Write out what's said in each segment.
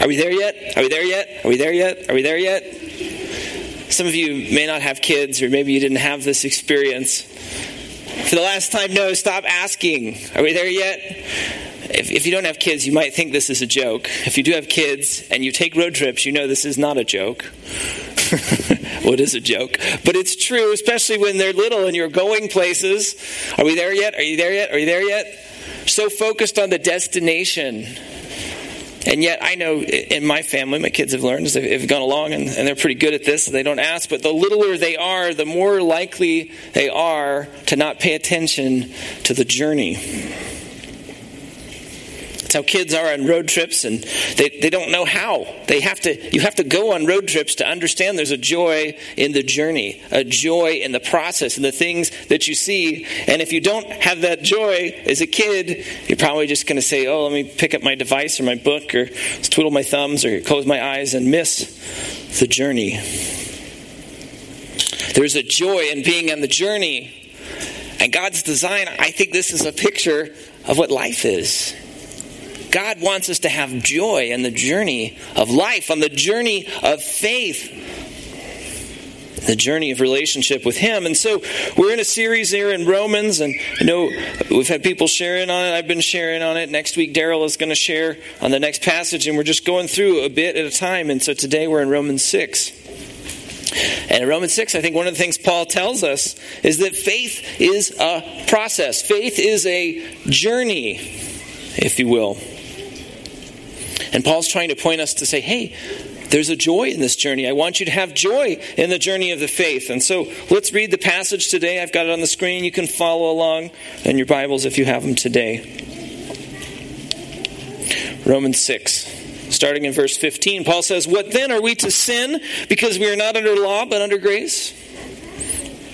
Are we there yet? Are we there yet? Are we there yet? Are we there yet? Some of you may not have kids, or maybe you didn't have this experience. For the last time, no, stop asking. Are we there yet? If, if, you don't have kids, you might think this is a joke. If you do have kids and you take road trips, you know this is not a joke. what is a joke? But it's true, especially when they're little and you're going places. Are we there yet? Are you there yet? Are you there yet? So focused on the destination. And yet, I know in my family, my kids have learned, they've gone along and, and they're pretty good at this, they don't ask, but the littler they are, the more likely they are to not pay attention to the journey. That's how kids are on road trips, and they, they don't know how. They have to, you have to go on road trips to understand there's a joy in the journey, a joy in the process, and the things that you see. And if you don't have that joy as a kid, you're probably just going to say, oh, let me pick up my device or my book, or twiddle my thumbs, or close my eyes and miss the journey. There's a joy in being on the journey. And God's design, I think this is a picture of what life is. God wants us to have joy in the journey of life, on the journey of faith, the journey of relationship with Him. And so we're in a series here in Romans, and I know we've had people sharing on it. I've been sharing on it. Next week, Daryl is going to share on the next passage, and we're just going through a bit at a time. And so today we're in Romans 6. And in Romans 6, I think one of the things Paul tells us is that faith is a process. Faith is a journey, if you will. And Paul's trying to point us to say, hey, there's a joy in this journey. I want you to have joy in the journey of the faith. And so let's read the passage today. I've got it on the screen. You can follow along in your Bibles if you have them today. Romans 6, starting in verse 15, Paul says, What then are we to sin because we are not under law but under grace?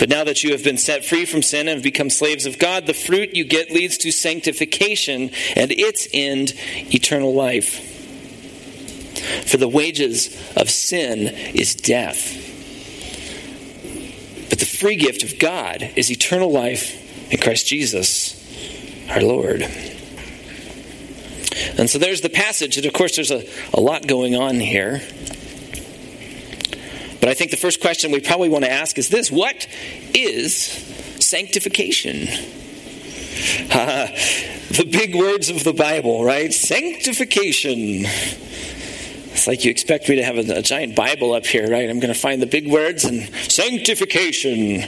But now that you have been set free from sin and have become slaves of God, the fruit you get leads to sanctification and its end, eternal life. For the wages of sin is death. But the free gift of God is eternal life in Christ Jesus, our Lord. And so there's the passage, and of course, there's a, a lot going on here. But I think the first question we probably want to ask is this What is sanctification? Uh, the big words of the Bible, right? Sanctification. It's like you expect me to have a, a, giant Bible up here, right? I'm going to find the big words and sanctification.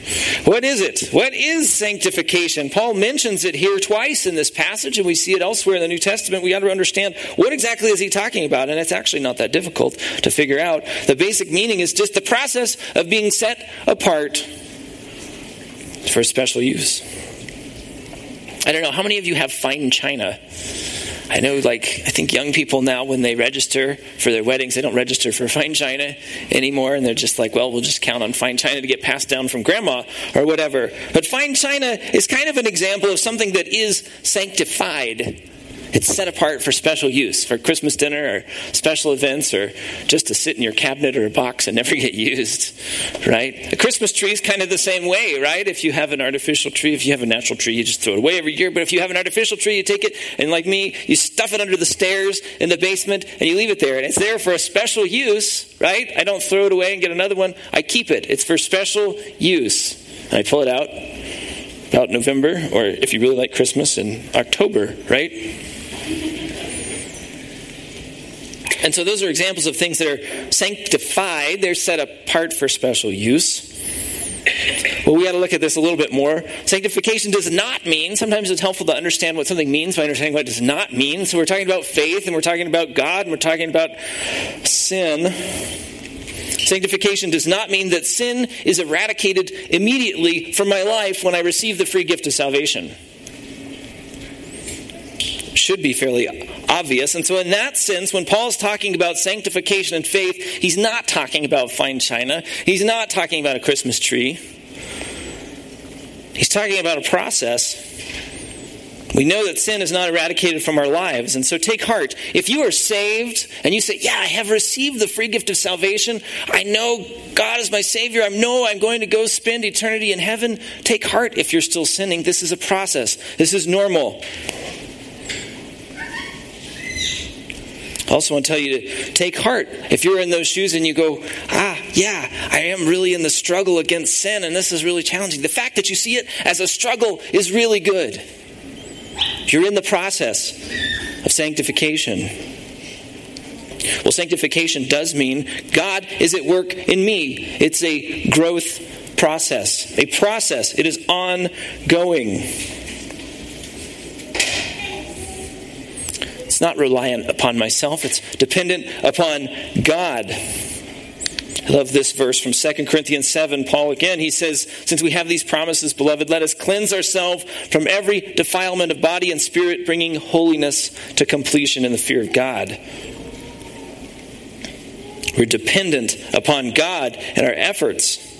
What is it? What is sanctification? Paul mentions it here twice in this passage, and we see it elsewhere in the New Testament. We got to understand what exactly is he talking about, and it's actually not that difficult to figure out. The basic meaning is just the process of being set apart for special use. I don't know, how many of you have fine china? I know, like, I think young people now, when they register for their weddings, they don't register for fine china anymore, and they're just like, well, we'll just count on fine china to get passed down from grandma or whatever. But fine china is kind of an example of something that is sanctified it's set apart for special use, for Christmas dinner or special events or just to sit in your cabinet or a box and never get used, right? A Christmas tree is kind of the same way, right? If you have an artificial tree, if you have a natural tree, you just throw it away every year. But if you have an artificial tree, you take it and, like me, you stuff it under the stairs in the basement and you leave it there. And it's there for a special use, right? I don't throw it away and get another one. I keep it. It's for special use. And I pull it out about November, or if you really like Christmas, in October, right? And so those are examples of things that are sanctified, they're set apart for special use. Well, we got to look at this a little bit more. Sanctification does not mean, sometimes it's helpful to understand what something means by understanding what it does not mean. So we're talking about faith, and we're talking about God, and we're talking about sin. Sanctification does not mean that sin is eradicated immediately from my life when I receive the free gift of salvation. Should be fairly obvious. And so, in that sense, when Paul's talking about sanctification and faith, he's not talking about fine china, he's not talking about a Christmas tree. He's talking about a process. We know that sin is not eradicated from our lives. And so take heart. If you are saved and you say, Yeah, I have received the free gift of salvation, I know God is my Savior, I know I'm going to go spend eternity in heaven, take heart if you're still sinning. This is a process, this is normal. Also want to tell you to take heart. If you're in those shoes and you go, ah, yeah, I am really in the struggle against sin and this is really challenging. The fact that you see it as a struggle is really good. If You're in the process of sanctification. Well, sanctification does mean God is at work in me. It's a growth process, a process. It is ongoing. Not reliant upon myself, it's dependent upon God. I love this verse from 2 Corinthians 7. Paul again, he says, Since we have these promises, beloved, let us cleanse ourselves from every defilement of body and spirit, bringing holiness to completion in the fear of God. We're dependent upon God and our efforts.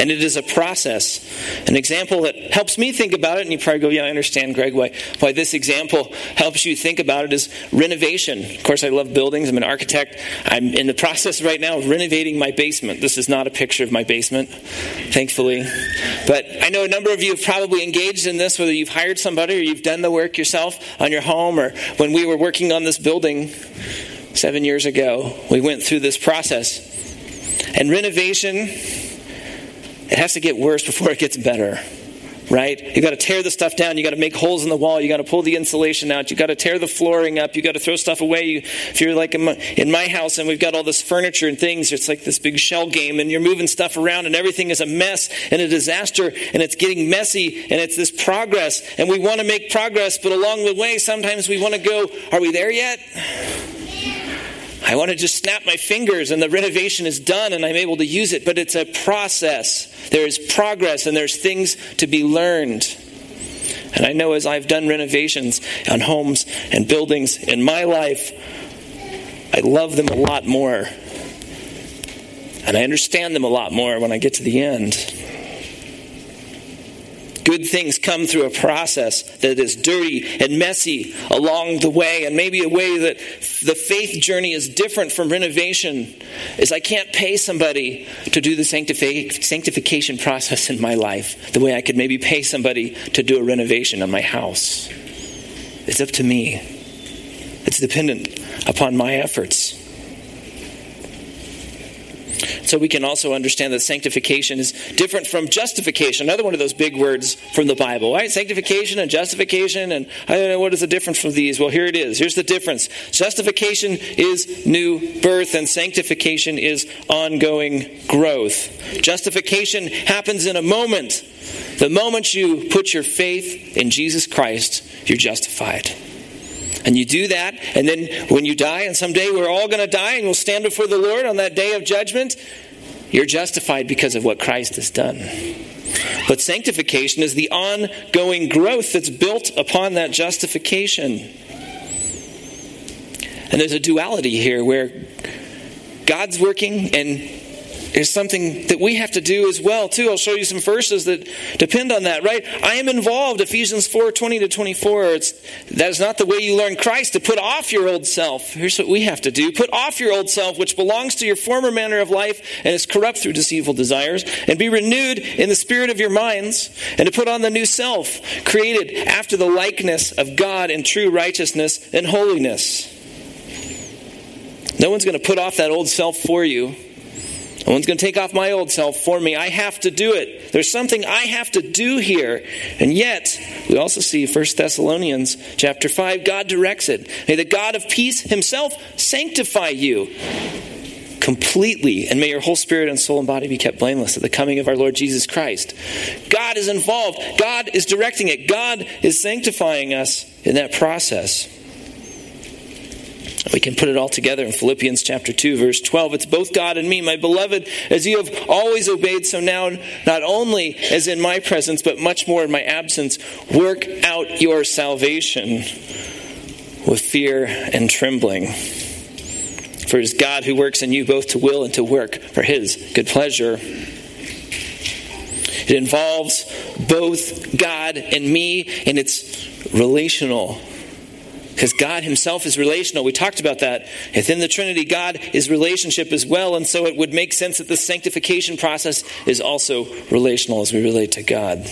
And it is a process. An example that helps me think about it, and you probably go, Yeah, I understand, Greg, why, why this example helps you think about it is renovation. Of course, I love buildings. I'm an architect. I'm in the process right now of renovating my basement. This is not a picture of my basement, thankfully. But I know a number of you have probably engaged in this, whether you've hired somebody or you've done the work yourself on your home, or when we were working on this building seven years ago, we went through this process. And renovation it has to get worse before it gets better right? You got to tear the stuff down. You got to make holes in the wall. You got to pull the insulation out. You got to tear the flooring up. You got to throw stuff away. You, if you're like in my, in my, house and we've got all this furniture and things, it's like this big shell game, and you're moving stuff around, and everything is a mess and a disaster, and it's getting messy, and it's this progress, and we want to make progress, but along the way, sometimes we want to go, "Are we there yet?" I want to just snap my fingers and the renovation is done and I'm able to use it, but it's a process. There is progress and there's things to be learned. And I know as I've done renovations on homes and buildings in my life, I love them a lot more. And I understand them a lot more when I get to the end. Good things come through a process that is dirty and messy along the way, and maybe a way that the faith journey is different from renovation. Is I can't pay somebody to do the sanctification process in my life the way I could maybe pay somebody to do a renovation on my house. It's up to me. It's dependent upon my efforts. So we can also understand that sanctification is different from justification. Another one of those big words from the Bible, right? Sanctification and justification. And I don't know what is the difference from these. Well, here it is. Here's the difference. Justification is new birth, and sanctification is ongoing growth. Justification happens in a moment. The moment you put your faith in Jesus Christ, you're justified. And you do that, and then when you die, and someday we're all going to die and we'll stand before the Lord on that day of judgment, you're justified because of what Christ has done. But sanctification is the ongoing growth that's built upon that justification. And there's a duality here where God's working and is something that we have to do as well too. I'll show you some verses that depend on that right? I am involved ephesians 4 20 to 24 it's that is not the way you learn christ to put off your old self. Here's what we have to do. Put off your old self which belongs to your former manner of life and is corrupt through deceitful desires and be renewed in the spirit of your minds and to put on the new self created after the likeness of god in true righteousness and holiness. No one's going to put off that old self for you No one's going to take off my old self for me. I have to do it. There's something I have to do here. And yet, we also see 1 Thessalonians chapter 5, God directs it. May the God of peace himself sanctify you completely, and may your whole spirit and soul and body be kept blameless at the coming of our Lord Jesus Christ. God is involved. God is directing it. God is sanctifying us in that process. We can put it all together in Philippians chapter 2 verse 12. It's both God and me, my beloved, as you have always obeyed, so now not only as in my presence, but much more in my absence, work out your salvation with fear and trembling. For it is God who works in you both to will and to work for his good pleasure. It involves both God and me, and it's relational because God Himself is relational. We talked about that. Within the Trinity, God is relationship as well, and so it would make sense that the sanctification process is also relational as we relate to God.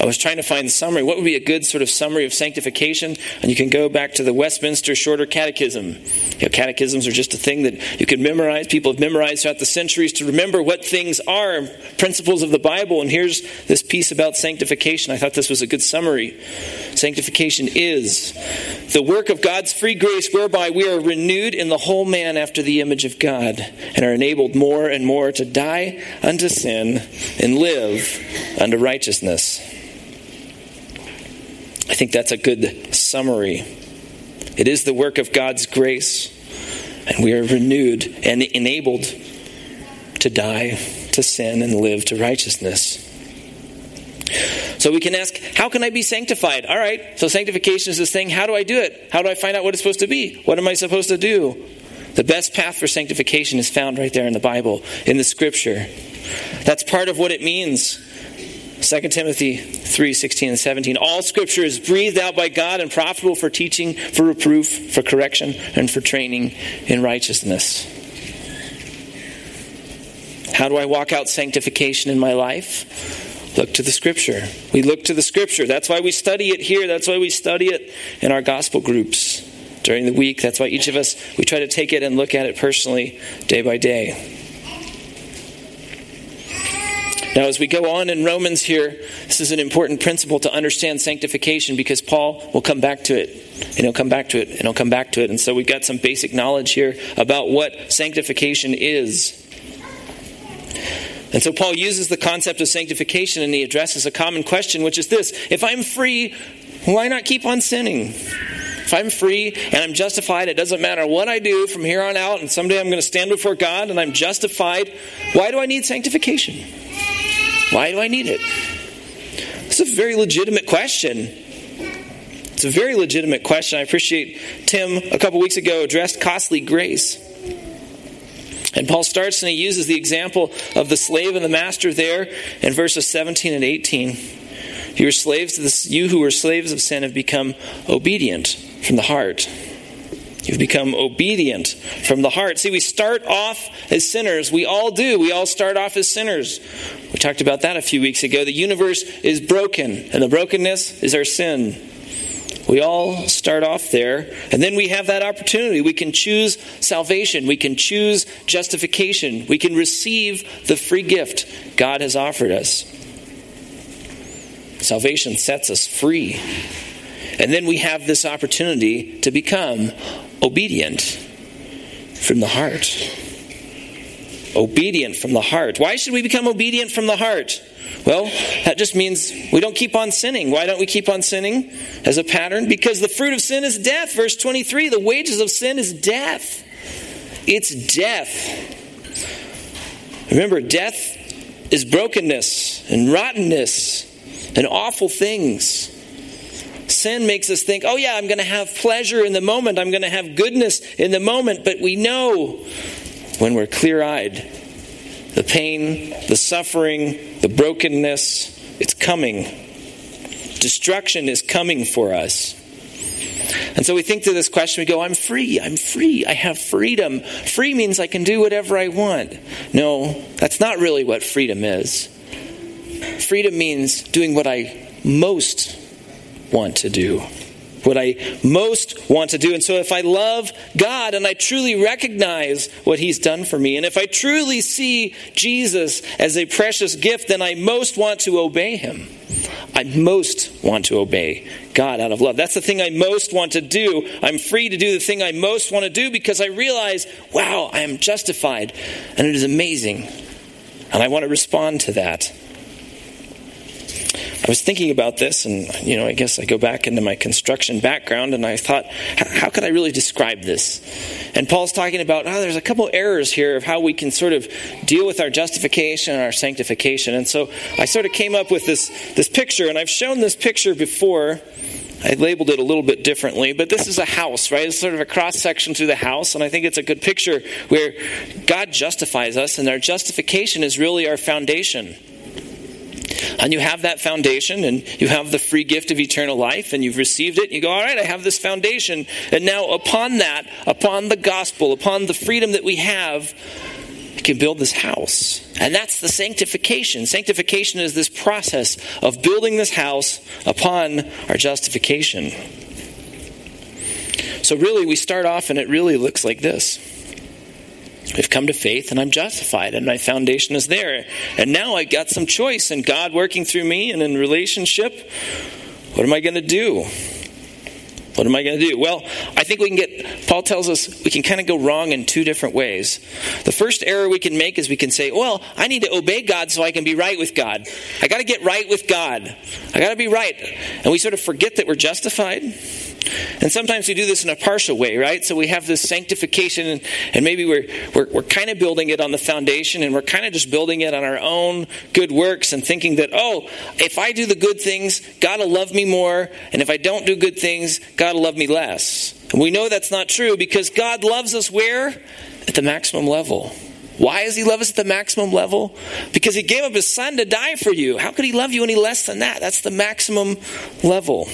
I was trying to find the summary. What would be a good sort of summary of sanctification? And you can go back to the Westminster Shorter Catechism. You know, catechisms are just a thing that you can memorize. People have memorized throughout the centuries to remember what things are, principles of the Bible. And here's this piece about sanctification. I thought this was a good summary. Sanctification is the work of God's free grace whereby we are renewed in the whole man after the image of God and are enabled more and more to die unto sin and live unto righteousness. I think that's a good summary. It is the work of God's grace, and we are renewed and enabled to die to sin and live to righteousness. So we can ask, how can I be sanctified? All right, so sanctification is this thing. How do I do it? How do I find out what it's supposed to be? What am I supposed to do? The best path for sanctification is found right there in the Bible, in the scripture. That's part of what it means 2 Timothy 3 16 and 17. All scripture is breathed out by God and profitable for teaching, for reproof, for correction, and for training in righteousness. How do I walk out sanctification in my life? Look to the scripture. We look to the scripture. That's why we study it here. That's why we study it in our gospel groups during the week. That's why each of us, we try to take it and look at it personally day by day. Now, as we go on in Romans here, this is an important principle to understand sanctification because Paul will come back to it. And he'll come back to it, and he'll come back to it. And so we've got some basic knowledge here about what sanctification is. And so Paul uses the concept of sanctification and he addresses a common question, which is this If I'm free, why not keep on sinning? If I'm free and I'm justified, it doesn't matter what I do from here on out, and someday I'm going to stand before God and I'm justified, why do I need sanctification? Why do I need it? It's a very legitimate question. It's a very legitimate question. I appreciate Tim a couple weeks ago addressed costly grace. And Paul starts and he uses the example of the slave and the master there in verses 17 and 18. You, were slaves to this, you who were slaves of sin have become obedient from the heart. You've become obedient from the heart. See, we start off as sinners. We all do. We all start off as sinners. We talked about that a few weeks ago. The universe is broken, and the brokenness is our sin. We all start off there, and then we have that opportunity. We can choose salvation, we can choose justification, we can receive the free gift God has offered us. Salvation sets us free. And then we have this opportunity to become obedient from the heart. Obedient from the heart. Why should we become obedient from the heart? Well, that just means we don't keep on sinning. Why don't we keep on sinning as a pattern? Because the fruit of sin is death. Verse 23 the wages of sin is death. It's death. Remember, death is brokenness and rottenness and awful things. Sin makes us think, oh, yeah, I'm going to have pleasure in the moment, I'm going to have goodness in the moment, but we know when we're clear eyed, the pain, the suffering, the brokenness, it's coming. Destruction is coming for us. And so we think to this question, we go, I'm free, I'm free, I have freedom. Free means I can do whatever I want. No, that's not really what freedom is. Freedom means doing what I most want to do. what I most want to do. And so, if I love God and I truly recognize what He's done for me, and if I truly see Jesus as a precious gift, then I most want to obey Him. I most want to obey God out of love. That's the thing I most want to do. I'm free to do the thing I most want to do because I realize, wow, I am justified. And it is amazing. And I want to respond to that. I was thinking about this, and you know, I guess I go back into my construction background, and I thought, how could I really describe this? And Paul's talking about, oh, there's a couple errors here of how we can sort of deal with our justification and our sanctification. And so I sort of came up with this this picture, and I've shown this picture before. I labeled it a little bit differently, but this is a house, right? It's sort of a cross section through the house, and I think it's a good picture where God justifies us, and our justification is really our foundation. And you have that foundation, and you have the free gift of eternal life, and you've received it. You go, all right, I have this foundation. And now, upon that, upon the gospel, upon the freedom that we have, we can build this house. And that's the sanctification. Sanctification is this process of building this house upon our justification. So, really, we start off, and it really looks like this. I've come to faith and I'm justified and my foundation is there. And now I've got some choice and God working through me and in relationship. What am I going to do? What am I going to do? Well, I think we can get, Paul tells us we can kind of go wrong in two different ways. The first error we can make is we can say, well, I need to obey God so I can be right with God. I got to get right with God. I got to be right. And we sort of forget that we're justified. And sometimes we do this in a partial way, right? So we have this sanctification, and, and maybe we're, we're, we're kind of building it on the foundation, and we're kind of just building it on our own good works and thinking that, oh, if I do the good things, God will love me more, and if I don't do good things, God will love me less. And we know that's not true because God loves us where? At the maximum level. Why does he love us at the maximum level? Because he gave up his son to die for you. How could he love you any less than that? That's the maximum level.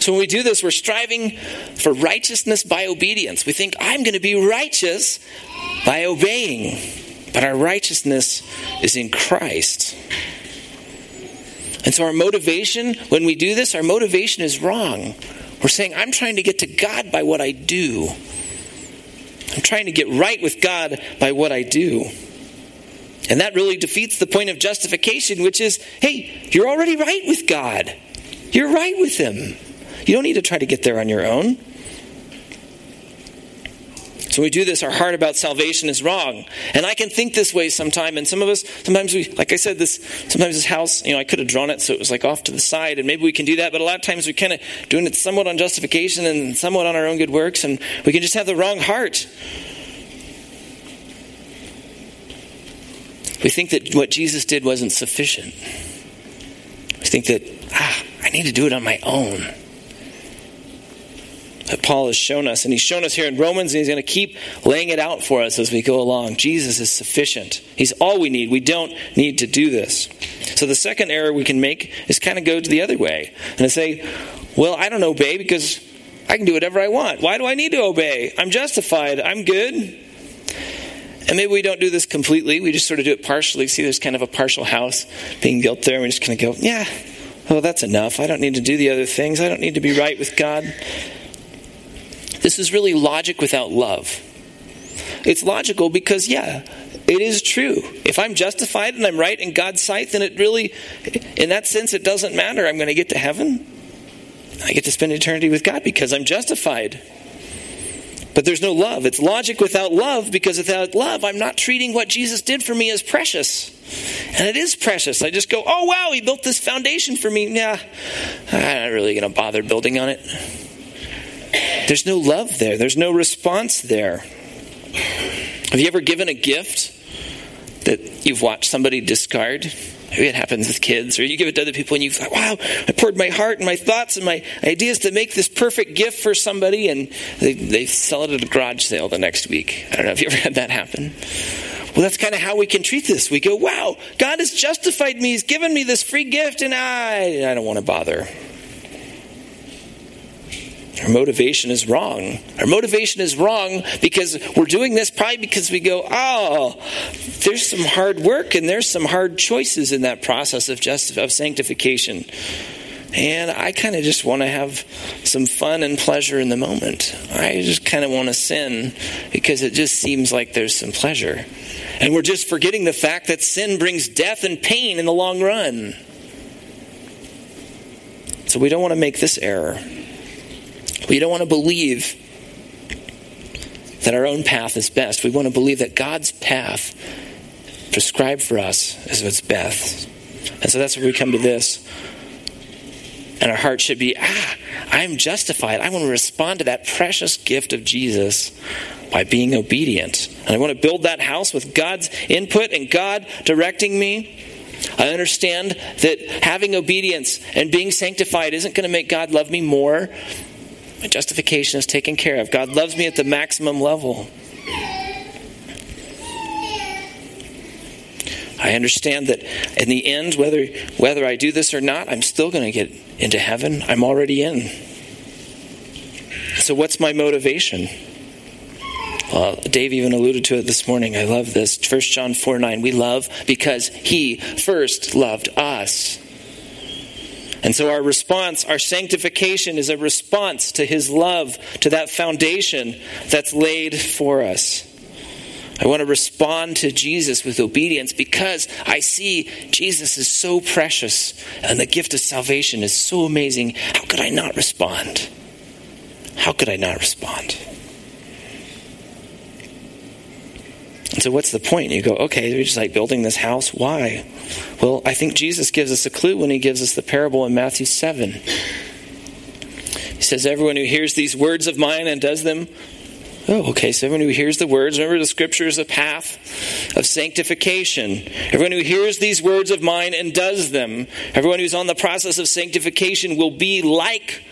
So when we do this, we're striving for righteousness by obedience. We think, I'm going to be righteous by obeying. But our righteousness is in Christ. And so our motivation, when we do this, our motivation is wrong. We're saying, I'm trying to get to God by what I do. I'm trying to get right with God by what I do. And that really defeats the point of justification, which is hey, you're already right with God. You're right with Him. You don't need to try to get there on your own. So we do this, our heart about salvation is wrong. And I can think this way sometime. And some of us, sometimes we, like I said, this, sometimes this house, you know, I could have drawn it so it was like off to the side, and maybe we can do that. But a lot of times we kind of doing it somewhat on justification and somewhat on our own good works, and we can just have the wrong heart. We think that what Jesus did wasn't sufficient. We think that, ah, I need to do it on my own that Paul has shown us. And he's shown us here in Romans, and he's going to keep laying it out for us as we go along. Jesus is sufficient. He's all we need. We don't need to do this. So the second error we can make is kind of go to the other way and say, well, I don't obey because I can do whatever I want. Why do I need to obey? I'm justified. I'm good. And maybe we don't do this completely. We just sort of do it partially. See, there's kind of a partial house being built there. And we just kind of go, yeah, well, that's enough. I don't need to do the other things. I don't need to be right with God. This is really logic without love. It's logical because, yeah, it is true. If I'm justified and I'm right in God's sight, then it really, in that sense, it doesn't matter. I'm going to get to heaven. I get to spend eternity with God because I'm justified. But there's no love. It's logic without love because without love, I'm not treating what Jesus did for me as precious. And it is precious. I just go, oh, wow, he built this foundation for me. Yeah, I'm not really going to bother building on it. There's no love there, there's no response there. Have you ever given a gift that you've watched somebody discard? Maybe it happens with kids, or you give it to other people and you thought, wow, I poured my heart and my thoughts and my ideas to make this perfect gift for somebody, and they, they sell it at a garage sale the next week. I don't know if you ever had that happen. Well, that's kind of how we can treat this. We go, wow, God has justified me. He's given me this free gift, and I, I don't want to bother. Our motivation is wrong. Our motivation is wrong because we're doing this probably because we go, oh, there's some hard work and there's some hard choices in that process of just of sanctification. and I kind of just want to have some fun and pleasure in the moment. I just kind of want to sin because it just seems like there's some pleasure. And we're just forgetting the fact that sin brings death and pain in the long run. So we don't want to make this error. We don't want to believe that our own path is best. We want to believe that God's path prescribed for us is what's best. And so that's where we come to this. And our heart should be, ah, I'm justified. I want to respond to that precious gift of Jesus by being obedient. And I want to build that house with God's input and God directing me. I understand that having obedience and being sanctified isn't going to make God love me more. My justification is taken care of. God loves me at the maximum level. I understand that in the end, whether, whether I do this or not, I'm still going to get into heaven. I'm already in. So, what's my motivation? Well, Dave even alluded to it this morning. I love this. 1 John 4 9. We love because he first loved us. And so our response, our sanctification, is a response to his love, to that foundation that's laid for us. I want to respond to Jesus with obedience because I see Jesus is so precious and the gift of salvation is so amazing. How could I not respond? How could I not respond? And so, what's the point? You go, okay, they're just like building this house. Why? Well, I think Jesus gives us a clue when he gives us the parable in Matthew 7. He says, Everyone who hears these words of mine and does them, Oh, okay. So everyone who hears the words, remember the scripture is a path of sanctification. Everyone who hears these words of mine and does them, everyone who's on the process of sanctification will be like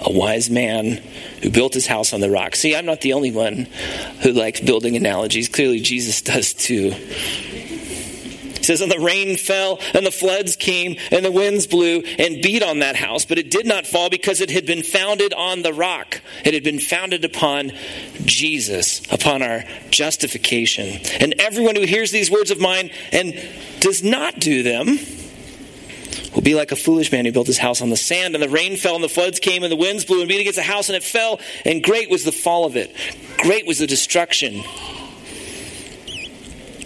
a wise man who built his house on the rock. See, I'm not the only one who likes building analogies. Clearly, Jesus does too. He says, And the rain fell, and the floods came, and the winds blew and beat on that house, but it did not fall because it had been founded on the rock. It had been founded upon Jesus, upon our justification. And everyone who hears these words of mine and does not do them, will be like a foolish man who built his house on the sand, and the rain fell, and the floods came, and the winds blew and beat against the house, and it fell, and great was the fall of it. Great was the destruction.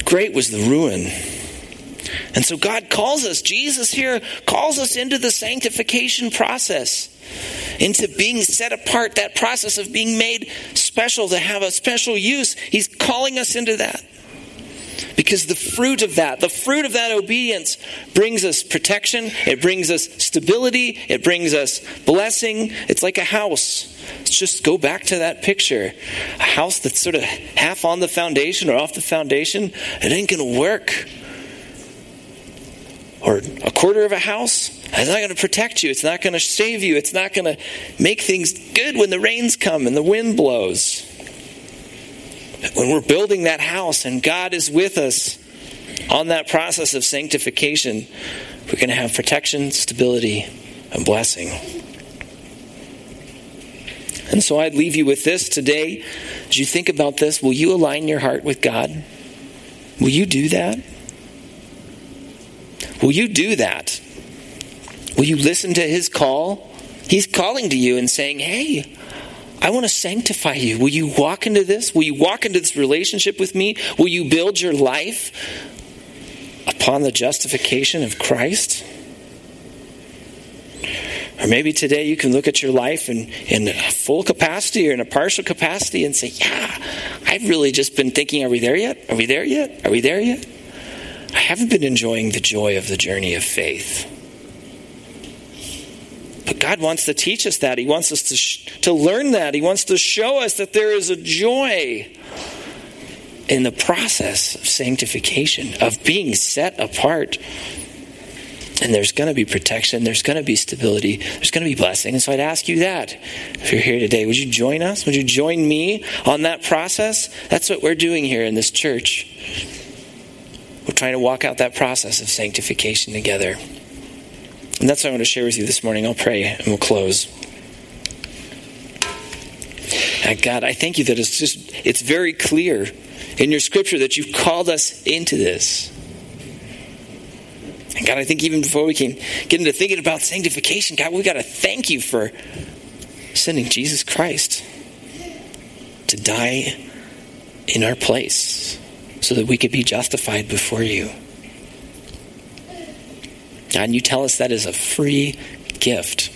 Great was the ruin. And so God calls us, Jesus here calls us into the sanctification process, into being set apart, that process of being made special to have a special use. He's calling us into that. Because the fruit of that, the fruit of that obedience brings us protection, it brings us stability, it brings us blessing. It's like a house. Let's just go back to that picture. A house that's sort of half on the foundation or off the foundation, it ain't going to work. Or a quarter of a house, it's not going to protect you. It's not going to save you. It's not going to make things good when the rains come and the wind blows when we're building that house and God is with us on that process of sanctification, we're going to have protection, stability, and blessing. And so I'd leave you with this today. As you think about this, will you align your heart with God? Will you do that? Will you do that? Will you listen to his call? He's calling to you and saying, Hey, I want to sanctify you. Will you walk into this? Will you walk into this relationship with me? Will you build your life upon the justification of Christ? Or maybe today you can look at your life in, in full capacity or in a partial capacity and say, Yeah, I've really just been thinking, are we there yet? Are we there yet? Are we there yet? I haven't been enjoying the joy of the journey of faith. God wants to teach us that. He wants us to, sh- to learn that. He wants to show us that there is a joy in the process of sanctification, of being set apart. And there's going to be protection, there's going to be stability, there's going to be blessing. And so I'd ask you that if you're here today. Would you join us? Would you join me on that process? That's what we're doing here in this church. We're trying to walk out that process of sanctification together. And that's what I want to share with you this morning. I'll pray and we'll close. And God, I thank you that it's just it's very clear in your scripture that you've called us into this. And God, I think even before we can get into thinking about sanctification, God, we've got to thank you for sending Jesus Christ to die in our place so that we could be justified before you. God, and you tell us that is a free gift.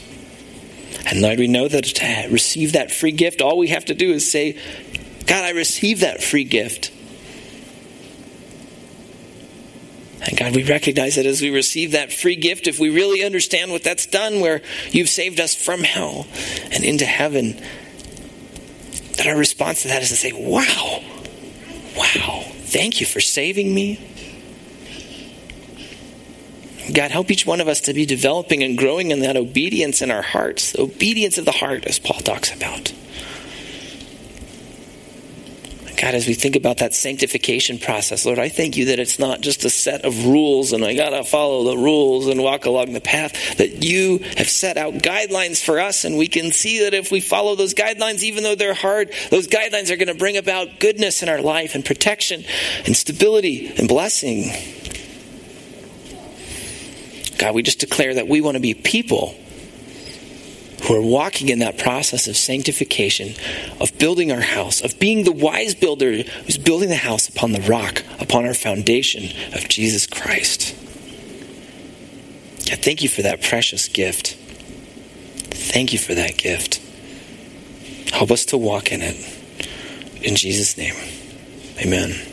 And Lord, we know that to receive that free gift, all we have to do is say, God, I receive that free gift. And God, we recognize that as we receive that free gift, if we really understand what that's done, where you've saved us from hell and into heaven, that our response to that is to say, Wow, wow, thank you for saving me. God, help each one of us to be developing and growing in that obedience in our hearts, obedience of the heart, as Paul talks about. God, as we think about that sanctification process, Lord, I thank you that it's not just a set of rules and I got to follow the rules and walk along the path, that you have set out guidelines for us. And we can see that if we follow those guidelines, even though they're hard, those guidelines are going to bring about goodness in our life and protection and stability and blessing. God, we just declare that we want to be people who are walking in that process of sanctification, of building our house, of being the wise builder who's building the house upon the rock, upon our foundation of Jesus Christ. God, thank you for that precious gift. Thank you for that gift. Help us to walk in it. In Jesus' name, amen.